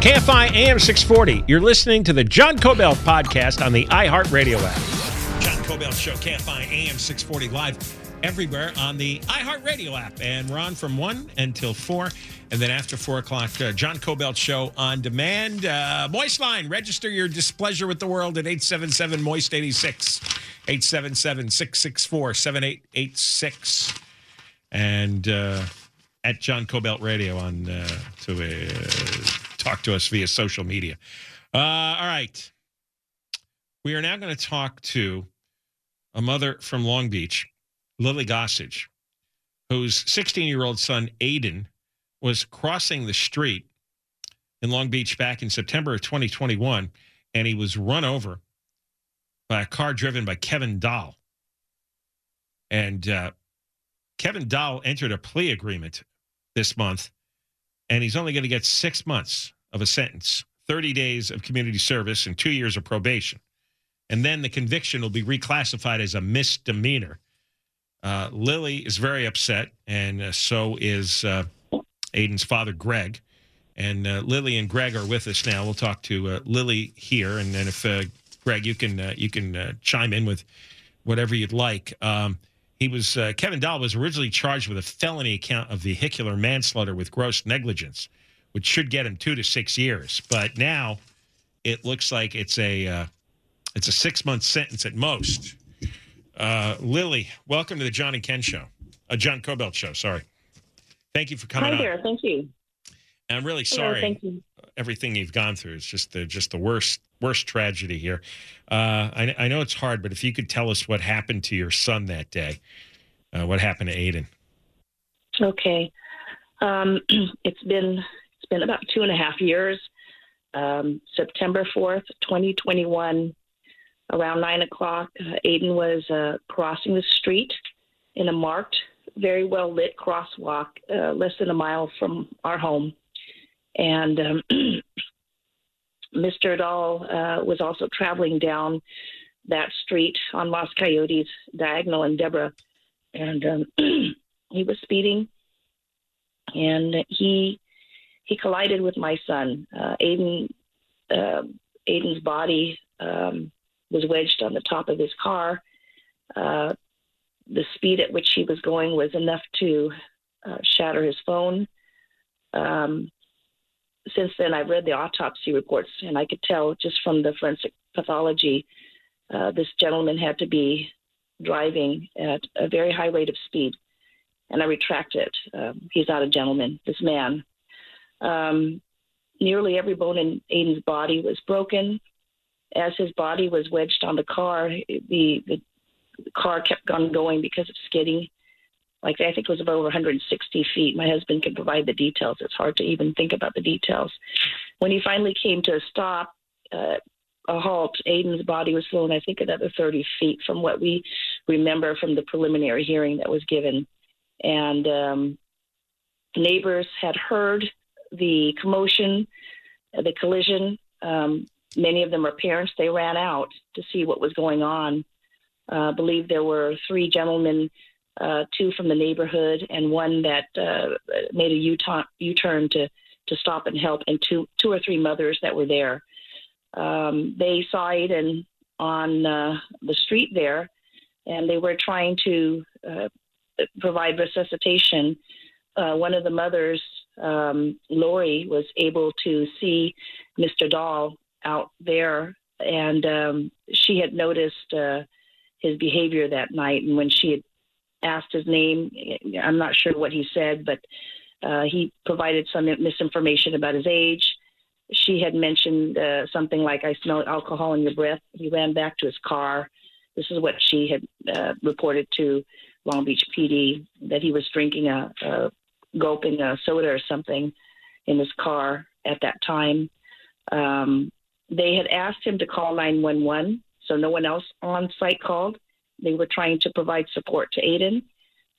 KFI AM 640. You're listening to the John Kobylt podcast on the iHeartRadio app. John Kobylt Show, KFI AM 640 live everywhere on the iHeartRadio app. And we're on from 1 until 4. And then after 4 o'clock, uh, John Kobylt Show on demand. Uh, Moist Line, register your displeasure with the world at 877 Moist 86. 877 664 7886. And uh, at John Kobylt Radio on uh, to uh, talk to us via social media. Uh, all right. We are now going to talk to a mother from Long Beach, Lily Gossage, whose 16 year old son, Aiden, was crossing the street in Long Beach back in September of 2021, and he was run over by a car driven by Kevin Dahl. And uh, Kevin Dahl entered a plea agreement this month and he's only going to get six months of a sentence, 30 days of community service, and two years of probation. And then the conviction will be reclassified as a misdemeanor. Uh, Lily is very upset, and uh, so is uh, Aiden's father, Greg. And uh, Lily and Greg are with us now. We'll talk to uh, Lily here, and then if uh, Greg, you can you can chime in with whatever you'd like. Um, he was uh, Kevin Dahl was originally charged with a felony count of vehicular manslaughter with gross negligence, which should get him two to six years. But now it looks like it's a uh, it's a six month sentence at most. Uh, Lily, welcome to the John and Ken show, a John Kobylt show. Sorry, thank you for coming. Hi there, on. thank you. I'm really Hello, sorry. thank you. Everything you've gone through is just the just the worst worst tragedy here. Uh, I, I know it's hard, but if you could tell us what happened to your son that day, uh, what happened to Aiden? Okay, um, it's been it's been about two and a half years. Um, September fourth, twenty twenty one, around nine o'clock, Aiden was uh, crossing the street in a marked, very well lit crosswalk, uh, less than a mile from our home, and um, Mr. Dahl uh, was also traveling down that street on Los Coyotes, Diagonal and Deborah, and um, he was speeding, and he he collided with my son. Uh, Aiden uh, Aiden's body um, was wedged on the top of his car. Uh, the speed at which he was going was enough to uh, shatter his phone. Um, since then, I've read the autopsy reports, and I could tell just from the forensic pathology, uh, this gentleman had to be driving at a very high rate of speed. And I retract it. Um, he's not a gentleman, this man. Um, nearly every bone in Aiden's body was broken. As his body was wedged on the car, the, the car kept on going because of skidding. Like I think it was about over 160 feet. My husband can provide the details. It's hard to even think about the details. When he finally came to a stop, uh, a halt, Aiden's body was flown, I think, another 30 feet from what we remember from the preliminary hearing that was given. And um, neighbors had heard the commotion, the collision. Um, many of them are parents. They ran out to see what was going on. Uh, I believe there were three gentlemen uh, two from the neighborhood, and one that uh, made a U-turn, U-turn to to stop and help, and two two or three mothers that were there. Um, they saw Aiden on uh, the street there, and they were trying to uh, provide resuscitation. Uh, one of the mothers, um, Lori, was able to see Mr. Dahl out there, and um, she had noticed uh, his behavior that night. And when she had asked his name. I'm not sure what he said, but uh, he provided some misinformation about his age. She had mentioned uh, something like, I smell alcohol in your breath. He ran back to his car. This is what she had uh, reported to Long Beach PD that he was drinking a, a gulping a soda or something in his car at that time. Um, they had asked him to call 911, so no one else on site called. They were trying to provide support to Aiden.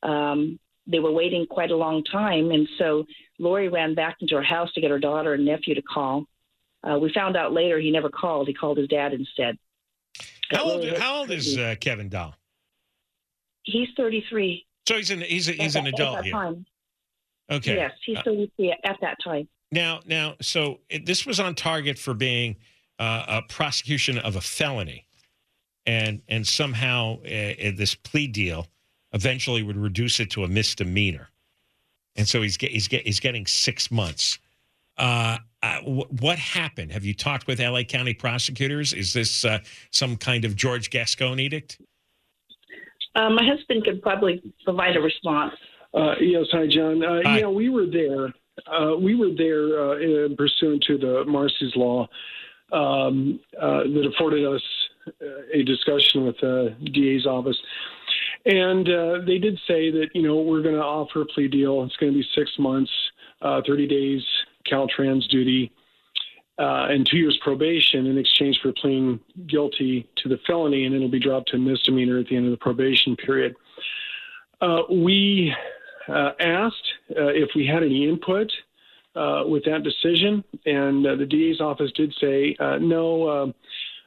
Um, they were waiting quite a long time, and so Lori ran back into her house to get her daughter and nephew to call. Uh, we found out later he never called; he called his dad instead. How old? How old is uh, Kevin Dahl? He's thirty-three. So he's an he's a, he's an adult here. Time. Okay. Yes, he's uh, thirty-three at that time. Now, now, so it, this was on target for being uh, a prosecution of a felony and and somehow uh, this plea deal eventually would reduce it to a misdemeanor, and so he's get, he's get, he's getting six months. Uh, uh, what happened? Have you talked with LA County prosecutors? Is this uh, some kind of George Gascon edict? Uh, my husband could probably provide a response. Uh, yes, hi, John. Hi. Yeah, we were there. we were there in pursuant to the Marsy's law um, that afforded us a discussion with the DA's office. And uh, they did say that, you know, we're going to offer a plea deal. It's going to be six months, uh, 30 days Caltrans duty, uh, and two years probation in exchange for pleading guilty to the felony, and it'll be dropped to a misdemeanor at the end of the probation period. Uh, we uh, asked uh, if we had any input with that decision, and the DA's office did say no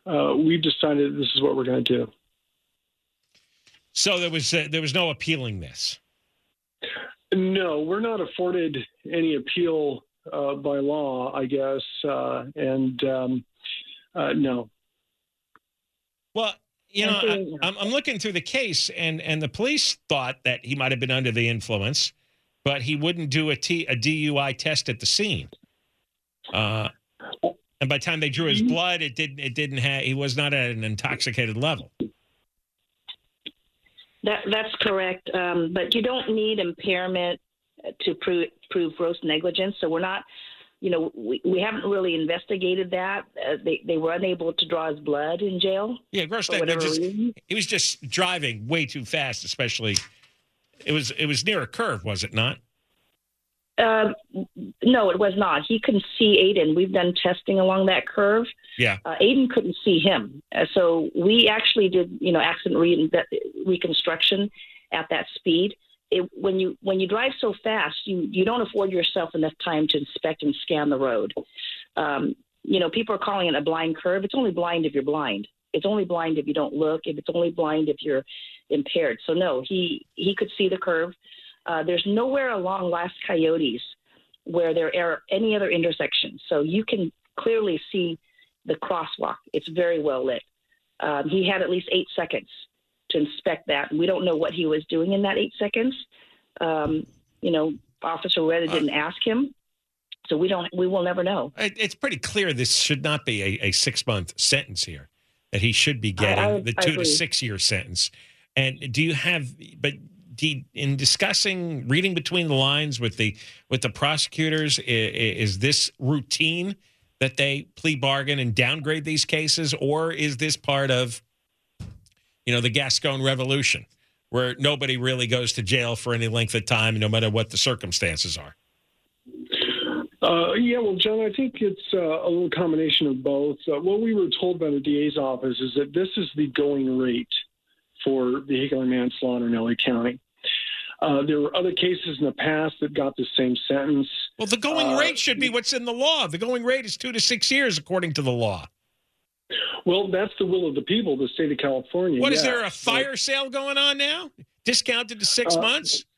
uh, we've decided this is what we're going to do. So there was uh, there was no appealing this. No, we're not afforded any appeal uh, by law, I guess, uh, and um, uh, no. Well, you know, I, am looking through the case, and and the police thought that he might have been under the influence, but he wouldn't do a, T, a DUI test at the scene. Uh, and by the time they drew his mm-hmm. blood, it didn't. It didn't have. He was not at an intoxicated level. That that's correct. Um, but you don't need impairment to prove prove gross negligence. So we're not. You know, we, we haven't really investigated that. Uh, they they were unable to draw his blood in jail. Yeah, gross negligence. He was just driving way too fast, especially. It was it was near a curve, was it not? Um, no, it was not. He couldn't see Aiden. We've done testing along that curve. Yeah. Uh, Aiden couldn't see him. Uh, so we actually did, you know, accident re- reconstruction at that speed. It, when you when you drive so fast, you you don't afford yourself enough time to inspect and scan the road. Um, you know, people are calling it a blind curve. It's only blind if you're blind. It's only blind if you don't look. If it's only blind if you're impaired. So no, he he could see the curve. Uh, there's nowhere along Las Coyotes where there are any other intersections. So you can clearly see the crosswalk. It's very well lit. Um, he had at least eight seconds to inspect that. We don't know what he was doing in that eight seconds. Um, you know, Officer Reda didn't uh, ask him, so we don't. We will never know. It's pretty clear this should not be a, a six month sentence here. That he should be getting I, I, the two to six year sentence. And do you have? But in discussing reading between the lines with the with the prosecutors is, is, this routine that they plea bargain and downgrade these cases or is this part of you know the gascon revolution where nobody really goes to jail for any length of time, no matter what the circumstances are? Uh, yeah, well, John, I think it's uh, a little combination of both. Uh, what we were told by the DA's office is that this is the going rate for vehicular manslaughter in LA County. Uh, there were other cases in the past that got the same sentence. Well, the going uh, rate should be what's in the law. The going rate is two to six years, according to the law. Well, that's the will of the people, the state of California. What yeah. is there a fire sale going on now? Discounted to six uh, months?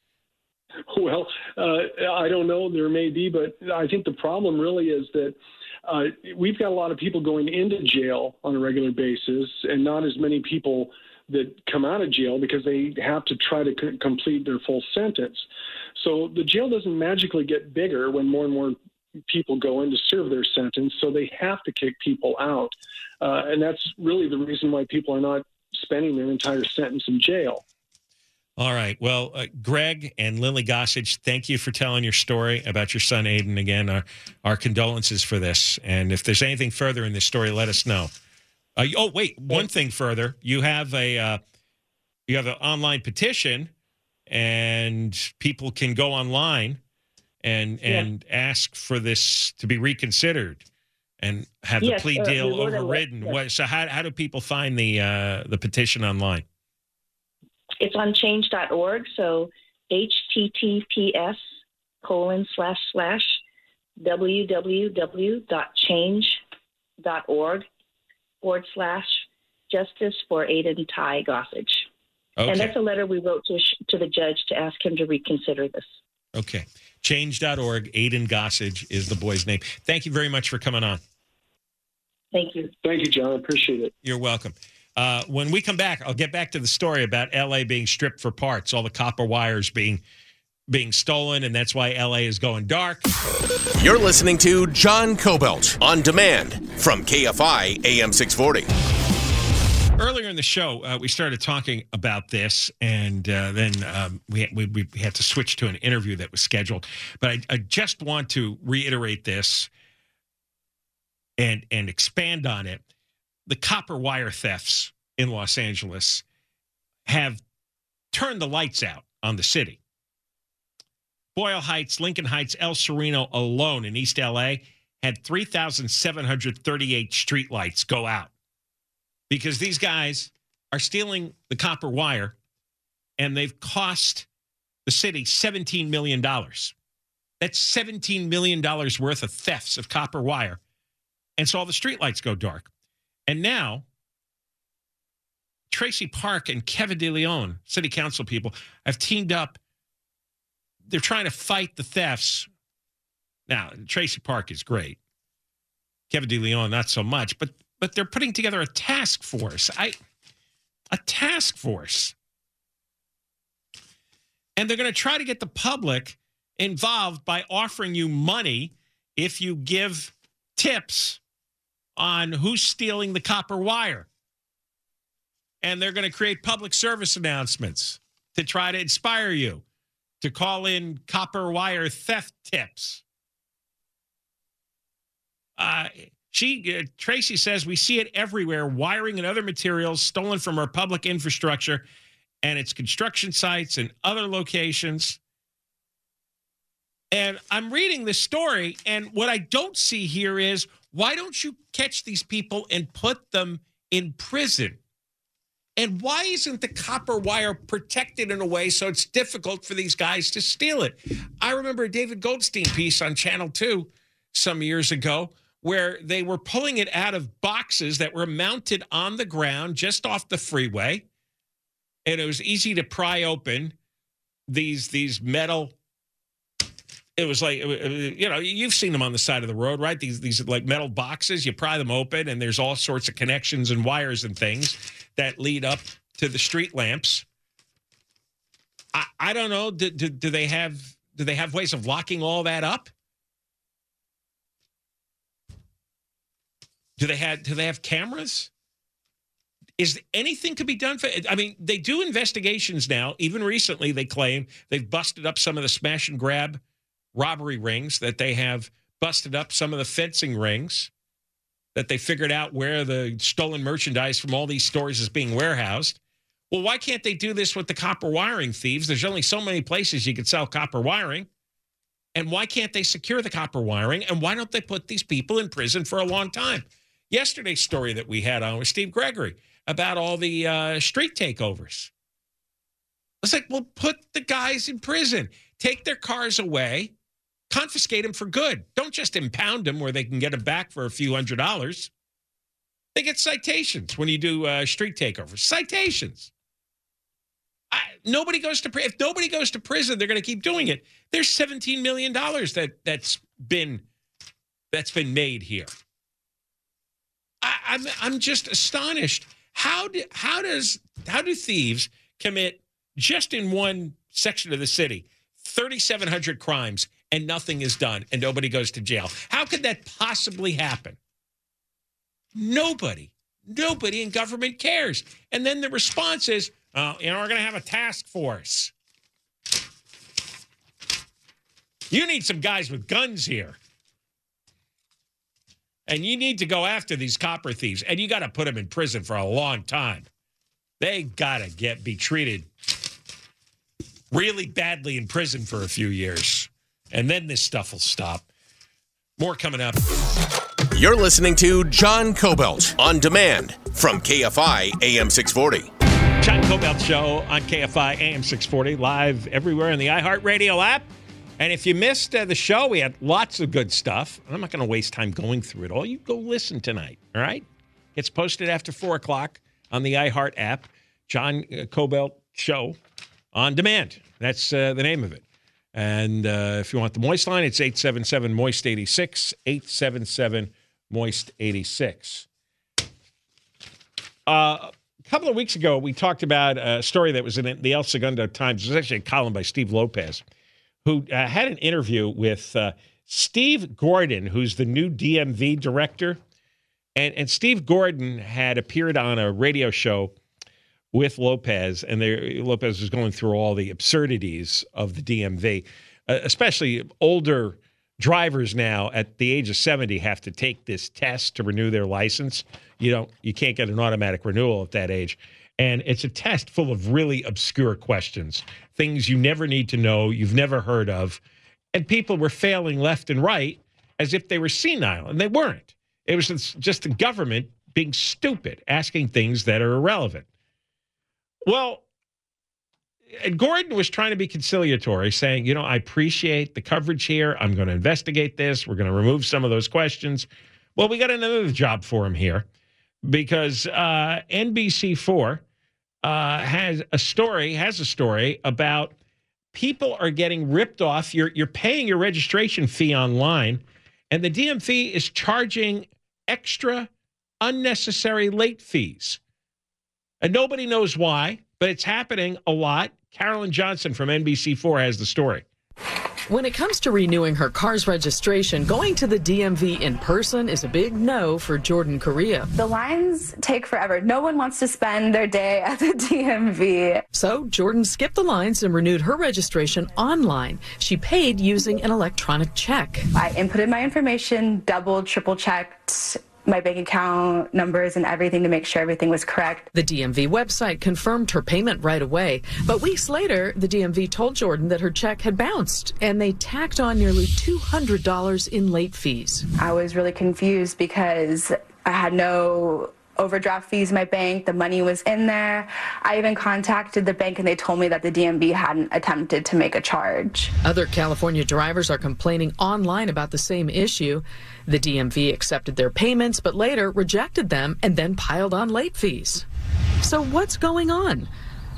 Well, uh, I don't know. There may be, but I think the problem really is that uh, we've got a lot of people going into jail on a regular basis, and not as many people that come out of jail because they have to try to c- complete their full sentence. So the jail doesn't magically get bigger when more and more people go in to serve their sentence. So they have to kick people out, uh, and that's really the reason why people are not spending their entire sentence in jail. All right. Well, uh, Greg and Lily Gossage, thank you for telling your story about your son Aiden. Again, our, our condolences for this. And if there's anything further in this story, let us know. Uh, oh, wait, one thing further. You have a uh, you have an online petition, and people can go online and and ask for this to be reconsidered and have yes, the plea uh, deal overridden. Yes. What, so how how do people find the uh, the petition online? It's on change.org. So https colon slash slash www.change.org forward slash justice for Aiden Ty Gossage. Okay. And that's a letter we wrote to, to the judge to ask him to reconsider this. Okay. Change.org. Aiden Gossage is the boy's name. Thank you very much for coming on. Thank you. Thank you, John. I appreciate it. You're welcome. Uh, when we come back, I'll get back to the story about LA being stripped for parts, all the copper wires being being stolen, and that's why LA is going dark. You're listening to John Kobylt on demand from KFI AM 640. Earlier in the show, uh, we started talking about this, and uh, then um, we, we, we, had to switch to an interview that was scheduled. But I, I just want to reiterate this and and expand on it the copper wire thefts in Los Angeles have turned the lights out on the city. Boyle Heights, Lincoln Heights, El Sereno alone in East LA had 3,738 streetlights go out because these guys are stealing the copper wire and they've cost the city $17 million. That's $17 million worth of thefts of copper wire. And so all the streetlights go dark. And now, Traci Park and Kevin De Leon, city council people, have teamed up. They're trying to fight the thefts. Now, Traci Park is great. Kevin De Leon, not so much, but but they're putting together a task force. I a task force. And they're going to try to get the public involved by offering you money if you give tips on who's stealing the copper wire. And they're going to create public service announcements to try to inspire you to call in copper wire theft tips. Uh, she uh, Traci says we see it everywhere wiring and other materials stolen from our public infrastructure and its construction sites and other locations. And I'm reading this story, and what I don't see here is why don't you catch these people and put them in prison? And why isn't the copper wire protected in a way so it's difficult for these guys to steal it? I remember a David Goldstein piece on Channel 2 some years ago where they were pulling it out of boxes that were mounted on the ground just off the freeway. And it was easy to pry open these these metal it was like uh, uh, you know you've seen them on the side of the road right these these like metal boxes you pry them open and there's all sorts of connections and wires and things that lead up to the street lamps. I, I don't know do, do, do they have do they have ways of locking all that up? Do they have do they have cameras? Is anything to be done for i mean they do investigations now. Even recently they claim they've busted up some of the smash and grab robbery rings, that they have busted up some of the fencing rings, that they figured out where the stolen merchandise from all these stores is being warehoused. Well, why can't they do this with the copper wiring thieves? There's only so many places you could sell copper wiring. And why can't they secure the copper wiring? And why don't they put these people in prison for a long time? Yesterday's story that we had on with Steve Gregory about all the uh, street takeovers. It's like, well, put the guys in prison, take their cars away, confiscate them for good. Don't just impound them where they can get them back for a few hundred dollars. They get citations when you do uh, street takeovers. Citations. I, nobody goes to if nobody goes to prison, they're going to keep doing it. There's 17 million dollars that that's been that's been made here. I, I'm I'm just astonished. How do how does how do thieves commit just in one section of the city 3,700 crimes and nothing is done and nobody goes to jail? How could that possibly happen? Nobody, nobody in government cares. And then the response is, uh, you know, we're going to have a task force. You need some guys with guns here. And you need to go after these copper thieves. And you got to put them in prison for a long time. They got to get be treated really badly in prison for a few years. And then this stuff will stop. More coming up. You're listening to John Kobylt on demand from KFI AM 640. John Kobylt Show on KFI AM 640, live everywhere in the iHeartRadio app. And if you missed uh, the show, we had lots of good stuff. I'm not going to waste time going through it all. You go listen tonight, all right? It's posted after 4 o'clock on the iHeart app. John uh, Kobylt Show on demand. That's uh, the name of it. And uh, if you want the Moist line, it's 877 Moist 86, 877 Moist 86. Uh, a couple of weeks ago, we talked about a story that was in the El Segundo Times. It was actually a column by Steve Lopez, who uh, had an interview with uh, Steve Gordon, who's the new DMV director. And, and Steve Gordon had appeared on a radio show with Lopez, and Lopez was going through all the absurdities of the DMV, uh, especially older drivers now at the age of 70 have to take this test to renew their license. You don't you can't get an automatic renewal at that age. And it's a test full of really obscure questions, things you never need to know, you've never heard of. And people were failing left and right as if they were senile, and they weren't. It was just the government being stupid, asking things that are irrelevant. Well, and Gordon was trying to be conciliatory, saying, you know, I appreciate the coverage here. I'm going to investigate this. We're going to remove some of those questions. Well, we got another job for him here because uh, NBC4 uh, has a story, has a story about people are getting ripped off. You're, you're paying your registration fee online, and the DMV is charging extra unnecessary late fees. And nobody knows why, but it's happening a lot. Carolyn Johnson from NBC4 has the story. When it comes to renewing her car's registration, going to the DMV in person is a big no for Jordan Correa. The lines take forever. No one wants to spend their day at the DMV. So Jordan skipped the lines and renewed her registration online. She paid using an electronic check. I inputted my information, double, triple checked my bank account numbers and everything to make sure everything was correct. The DMV website confirmed her payment right away, but weeks later, the DMV told Jordan that her check had bounced and they tacked on nearly $200 in late fees. I was really confused because I had no overdraft fees my bank. The money was in there. I even contacted the bank and they told me that the DMV hadn't attempted to make a charge. Other California drivers are complaining online about the same issue. The DMV accepted their payments but later rejected them and then piled on late fees. So what's going on?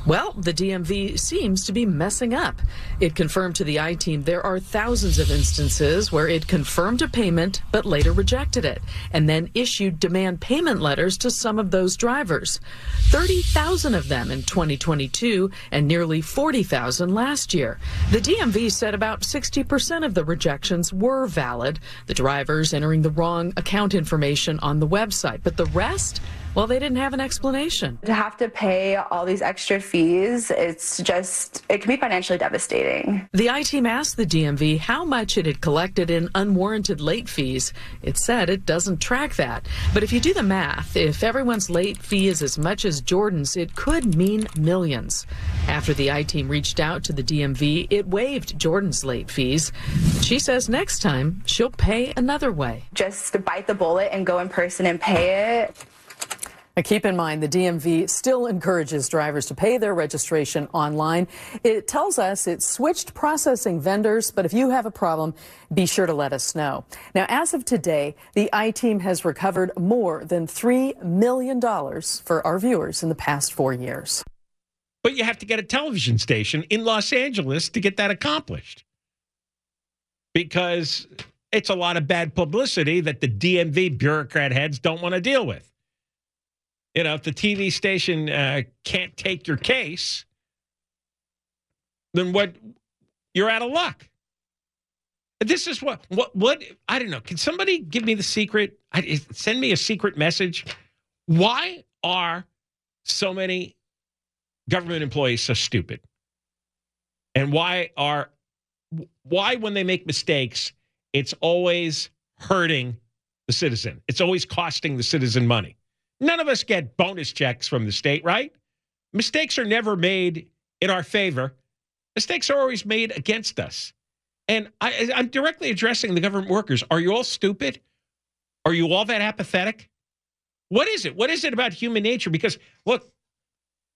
Well, the DMV seems to be messing up. It confirmed to the I team there are thousands of instances where it confirmed a payment but later rejected it and then issued demand payment letters to some of those drivers. 30,000 of them in 2022 and nearly 40,000 last year. The DMV said about 60% of the rejections were valid, the drivers entering the wrong account information on the website, but the rest Well, they didn't have an explanation. To have to pay all these extra fees, it's just, it can be financially devastating. The I team asked the DMV how much it had collected in unwarranted late fees. It said it doesn't track that. But if you do the math, if everyone's late fee is as much as Jordan's, it could mean millions. After the I team reached out to the DMV, it waived Jordan's late fees. She says next time she'll pay another way. Just bite the bullet and go in person and pay it. Now keep in mind, the DMV still encourages drivers to pay their registration online. It tells us it switched processing vendors, but if you have a problem, be sure to let us know. Now, as of today, the I team has recovered more than $3 million for our viewers in the past four years. But you have to get a television station in Los Angeles to get that accomplished because it's a lot of bad publicity that the DMV bureaucrat heads don't want to deal with you know, if the TV station uh, can't take your case, then what? You're out of luck. This is what what what I don't know. Can somebody give me the secret? I, send me a secret message. Why are so many government employees so stupid? And why are why when they make mistakes, it's always hurting the citizen. It's always costing the citizen money. None of us get bonus checks from the state, right? Mistakes are never made in our favor. Mistakes are always made against us. And I, am directly addressing the government workers. Are you all stupid? Are you all that apathetic? What is it? What is it about human nature? Because look,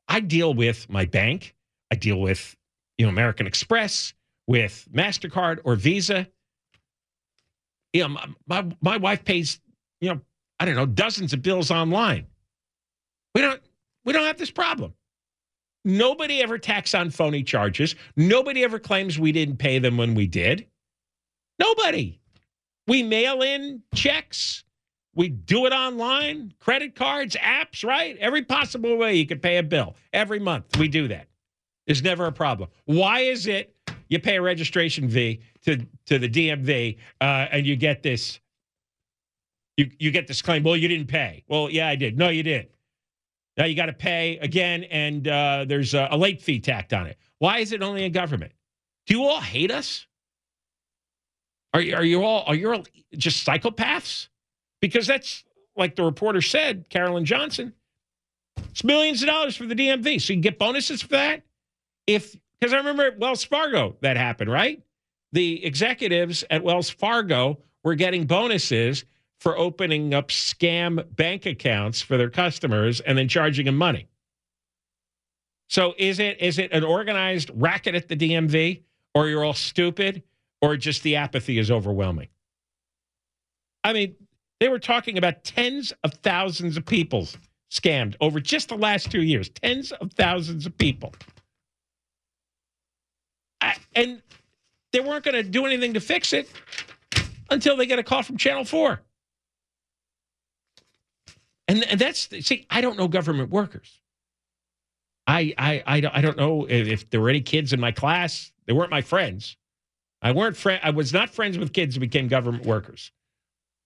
I deal with my bank. I deal with, you know, American Express, with MasterCard or Visa. You know, my, my wife pays, you know, I don't know, dozens of bills online. We don't we don't have this problem. Nobody ever tacks on phony charges. Nobody ever claims we didn't pay them when we did. Nobody. We mail in checks. We do it online, credit cards, apps, right? Every possible way you could pay a bill every month. We do that. There's never a problem. Why is it you pay a registration fee to, to the DMV uh, and you get this you you get this claim. Well, you didn't pay. Well, yeah, I did. No, you didn't. Now you got to pay again, and uh, there's a, a late fee tacked on it. Why is it only in government? Do you all hate us? Are you, are you all are you all just psychopaths? Because that's like the reporter said, Carolyn Johnson. It's millions of dollars for the DMV, so you get bonuses for that. If because I remember at Wells Fargo that happened, right? The executives at Wells Fargo were getting bonuses for opening up scam bank accounts for their customers and then charging them money. So is it is it an organized racket at the DMV or you're all stupid or just the apathy is overwhelming? I mean, they were talking about tens of thousands of people scammed over just the last 2 years, tens of thousands of people. I, and they weren't going to do anything to fix it until they get a call from Channel 4. And, and that's see, I don't know government workers. I I I don't, I don't know if, if there were any kids in my class. They weren't my friends. I weren't. I was not friends with kids who became government workers.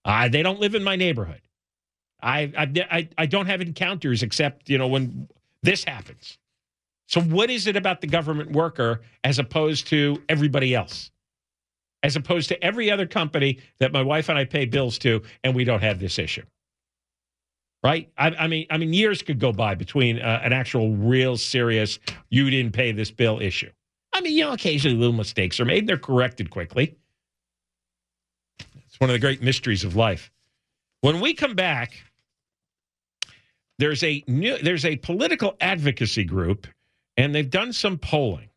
Uh, they don't live in my neighborhood. I, I I I don't have encounters except you know when this happens. So what is it about the government worker as opposed to everybody else? As opposed to every other company that my wife and I pay bills to, and we don't have this issue right? I, I, mean, I mean, years could go by between uh, an actual, real, serious "you didn't pay this bill" issue. I mean, you know, occasionally little mistakes are made; they're corrected quickly. It's one of the great mysteries of life. When we come back, there's a new, there's a political advocacy group, and they've done some polling,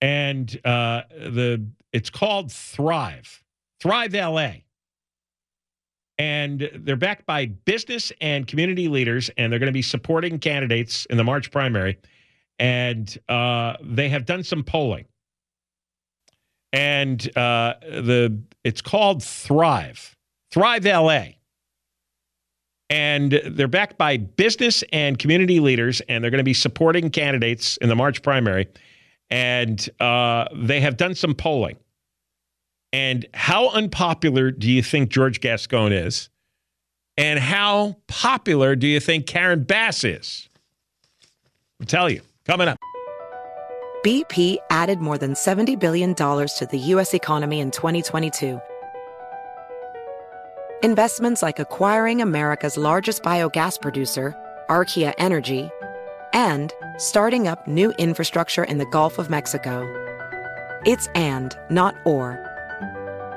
and uh, the it's called Thrive, Thrive LA and they're backed by business and community leaders, and they're going to be supporting candidates in the March primary. And uh, they have done some polling, and uh, the it's called Thrive, Thrive LA, and they're backed by business and community leaders, and they're going to be supporting candidates in the March primary. And uh, they have done some polling. And how unpopular do you think George Gascon is? And how popular do you think Karen Bass is? I'll tell you. Coming up. BP added more than $70 billion to the U.S. economy in 2022. Investments like acquiring America's largest biogas producer, Archaea Energy, and starting up new infrastructure in the Gulf of Mexico. It's and, not or.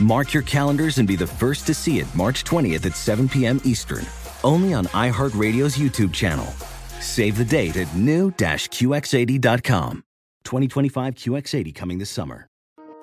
Mark your calendars and be the first to see it March 20th at 7 p.m. Eastern, only on iHeartRadio's YouTube channel. Save the date at new-QX80.com. 2025 QX80 coming this summer.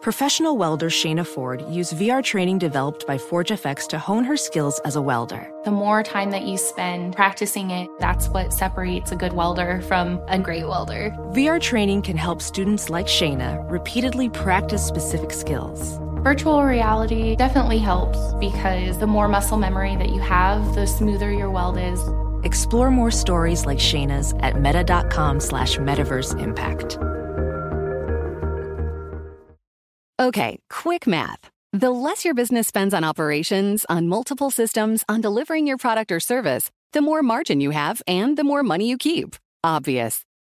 Professional welder Shayna Ford used VR training developed by ForgeFX to hone her skills as a welder. The more time that you spend practicing it, that's what separates a good welder from a great welder. VR training can help students like Shayna repeatedly practice specific skills. Virtual reality definitely helps because the more muscle memory that you have, the smoother your weld is. Explore more stories like Shayna's at meta.com slash metaverse impact. Okay, quick math. The less your business spends on operations, on multiple systems, on delivering your product or service, the more margin you have and the more money you keep. Obvious.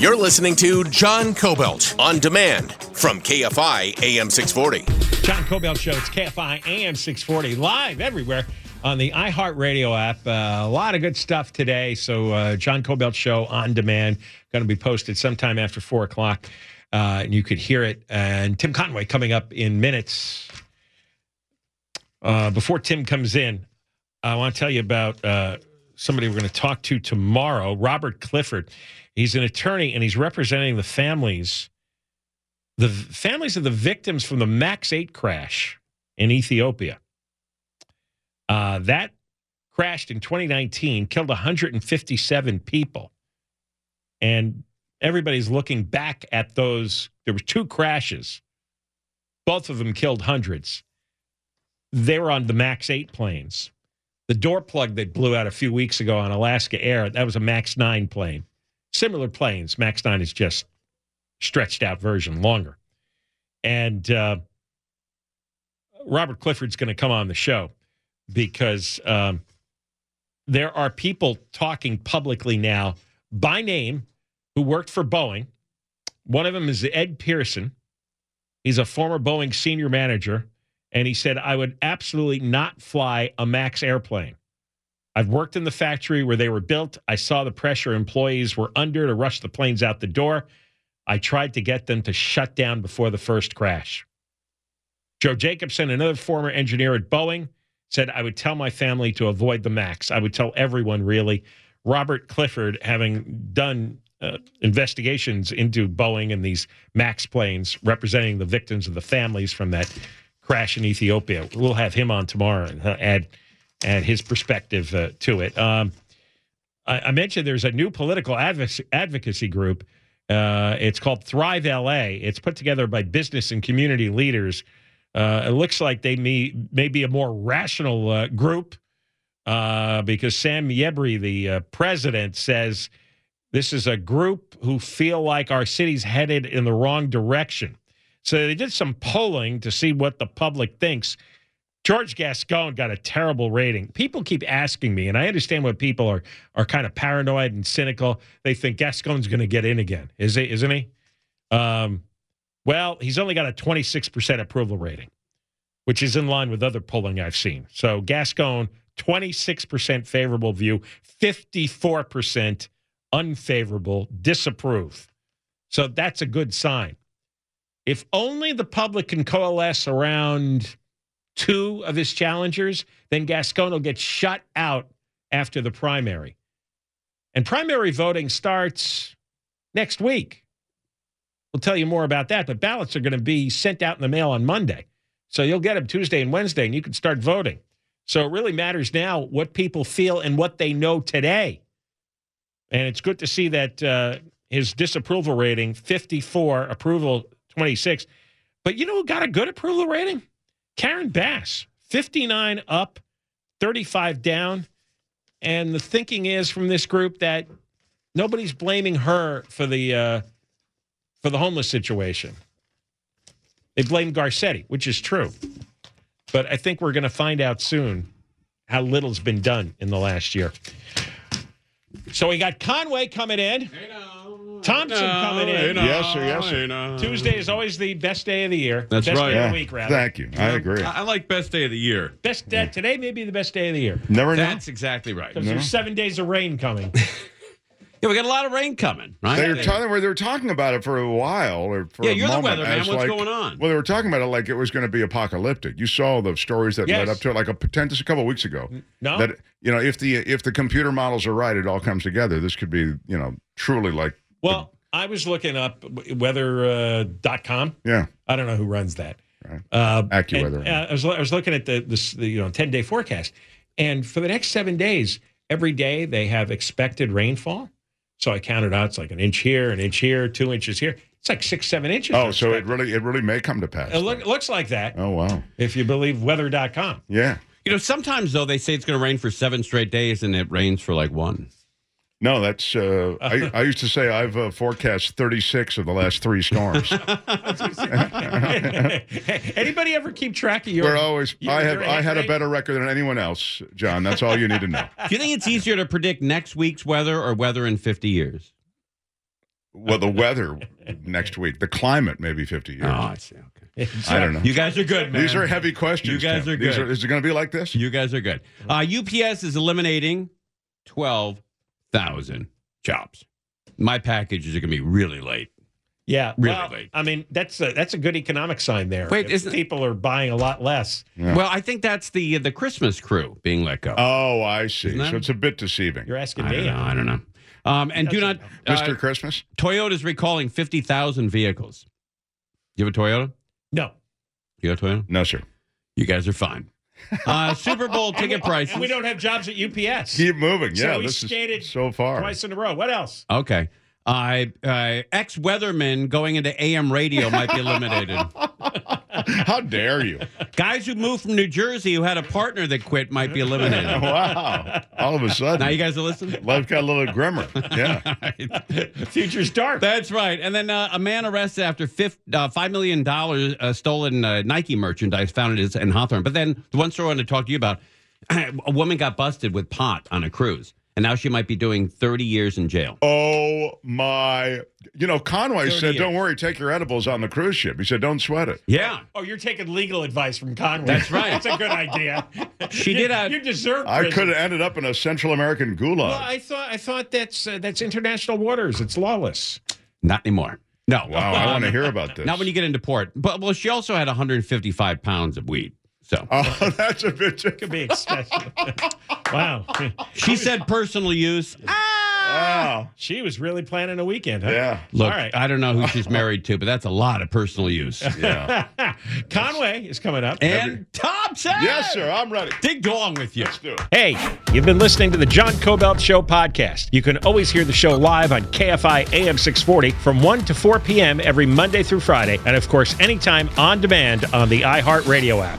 You're listening to John Kobylt on demand from KFI AM 640. John Kobylt Show. It's KFI AM 640 live everywhere on the iHeartRadio app. Uh, a lot of good stuff today. So, uh, John Kobylt Show on demand going to be posted sometime after four o'clock, uh, and you could hear it. And Tim Conway coming up in minutes. Uh, before Tim comes in, I want to tell you about uh, somebody we're going to talk to tomorrow, Robert Clifford. He's an attorney and he's representing the families, the families of the victims from the MAX 8 crash in Ethiopia. Uh, that crashed in 2019, killed 157 people. And everybody's looking back at those. There were two crashes, both of them killed hundreds. They were on the MAX 8 planes. The door plug that blew out a few weeks ago on Alaska Air, that was a MAX 9 plane similar planes. Max 9 is just stretched out version, longer. And uh, Robert Clifford's going to come on the show because um, there are people talking publicly now by name who worked for Boeing. One of them is Ed Pearson. He's a former Boeing senior manager. And he said, I would absolutely not fly a MAX airplane. I've worked in the factory where they were built. I saw the pressure employees were under to rush the planes out the door. I tried to get them to shut down before the first crash. Joe Jacobson, another former engineer at Boeing, said, I would tell my family to avoid the MAX. I would tell everyone, really. Robert Clifford, having done uh, investigations into Boeing and these MAX planes, representing the victims of the families from that crash in Ethiopia. We'll have him on tomorrow and uh, add add his perspective uh, to it. Um, I, I mentioned there's a new political advoc- advocacy group. Uh, it's called Thrive LA. It's put together by business and community leaders. Uh, it looks like they may, may be a more rational uh, group uh, because Sam Yebri, the president, says this is a group who feel like our city's headed in the wrong direction. So they did some polling to see what the public thinks. George Gascon got a terrible rating. People keep asking me, and I understand what people are are kind of paranoid and cynical. They think Gascon's going to get in again, is he? Isn't he? Um, well, he's only got a 26% approval rating, which is in line with other polling I've seen. So Gascon, 26% favorable view, 54% unfavorable, disapprove. So that's a good sign. If only the public can coalesce around two of his challengers, then Gascon will get shut out after the primary. And primary voting starts next week. We'll tell you more about that, but ballots are going to be sent out in the mail on Monday. So you'll get them Tuesday and Wednesday, and you can start voting. So it really matters now what people feel and what they know today. And it's good to see that uh, his disapproval rating, 54, approval 26. But you know who got a good approval rating? Karen Bass, 59 up, 35 down. And the thinking is from this group that nobody's blaming her for the uh, for the homeless situation. They blame Garcetti, which is true. But I think we're going to find out soon how little's been done in the last year. So we got Conway coming in. Thompson No, coming in. no, Yes, sir, yes, sir. hey, no. Tuesday is always the best day of the year. That's best right. Day of the week, rather. Thank you. I agree. I, I like best day of the year. Best day, mm. today may be the best day of the year. Never know. That's exactly right. Because there's seven days of rain coming. Yeah, we got a lot of rain coming, right? They were talking. They were talking about it for a while, or for Yeah, a you're the moment, weatherman. What's like- going on? Well, they were talking about it like it was going to be apocalyptic. You saw the stories that led up to it, like a ten just a couple of weeks ago. No. that you know, if the if the computer models are right, it all comes together. This could be, you know, truly like Well, I was looking up weather.com. yeah, I don't know who runs that. Right. Uh, AccuWeather. and, uh, I was I was looking at the this the, you know ten day forecast, and for the next seven days, every day they have expected rainfall. So I counted out; it's like an inch here, an inch here, two inches here. It's like six, seven inches. oh, so it really it really may come to pass. It, look, it looks like that Oh wow, if you believe weather.com. yeah. You know, sometimes though they say it's going to rain for seven straight days, and it rains for like one. No, that's. Uh, I, I used to say I've uh, forecast thirty six of the last three storms. Anybody ever keep track of your? We're always. your- I have. I had a better record than anyone else, John. That's all you need to know. Do you think it's easier to predict next week's weather or weather in 50 years? Well, the weather next week, the climate, maybe 50 years. Oh, I see. Okay. I don't know. You guys are good, man. These are heavy questions. You guys Tim. are good. is it going to be like this? You guys are good. Uh, UPS is eliminating 12,000 jobs. My packages are going to be really late. Yeah, Really well, late. I mean, that's a, that's a good economic sign there. Wait, If isn't- people are buying a lot less? Well, I think that's the the Christmas crew being let go. Oh, I see. So it's a bit deceiving. You're asking I me. don't know. I don't know. Um, and do not, uh, Mr. Christmas? Toyota's recalling 50,000 vehicles. You have a Toyota? No. You got a Toyota? No, sir. You guys are fine. Uh, Super Bowl ticket prices. And we don't have jobs at UPS. Keep moving. So Yeah, we this skated is so far. twice in a row. What else? Okay. Uh, uh, Ex weathermen going into AM radio might be eliminated. How dare you? Guys who moved from New Jersey who had a partner that quit might be eliminated. wow. All of a sudden. Now you guys are listening? Life got a little grimmer. Yeah. Future's dark. That's right. And then uh, a man arrested after fif- uh, $5 million uh, stolen uh, Nike merchandise found in, his, in Hawthorne. But then the one story I wanted to talk to you about a woman got busted with pot on a cruise. And now she might be doing 30 years in jail. Oh, my. You know, Conway said, years. don't worry, take your edibles on the cruise ship. He said, don't sweat it. Yeah. Oh, you're taking legal advice from Conway. That's right. That's a good idea. She You- did a- You deserve. I could have ended up in a Central American gulag. Well, I thought I thought that's uh, that's international waters. It's lawless. Not anymore. No. wow, I want to hear about this. Not when you get into port. But well, she also had 155 pounds of weed. So Oh, that's a bit. Could be expensive. wow. she said personal use. Ah, Wow. She was really planning a weekend, huh? Yeah. Look, All right. I don't know who she's married to, but that's a lot of personal use. Yeah. Conway is coming up. And Thompson. yes, sir. I'm ready. Dig along with you. Let's do it. Hey, you've been listening to the John Kobylt Show podcast. You can always hear the show live on KFI AM 640 from 1 to 4 p.m. every Monday through Friday, and of course, anytime on demand on the iHeartRadio app.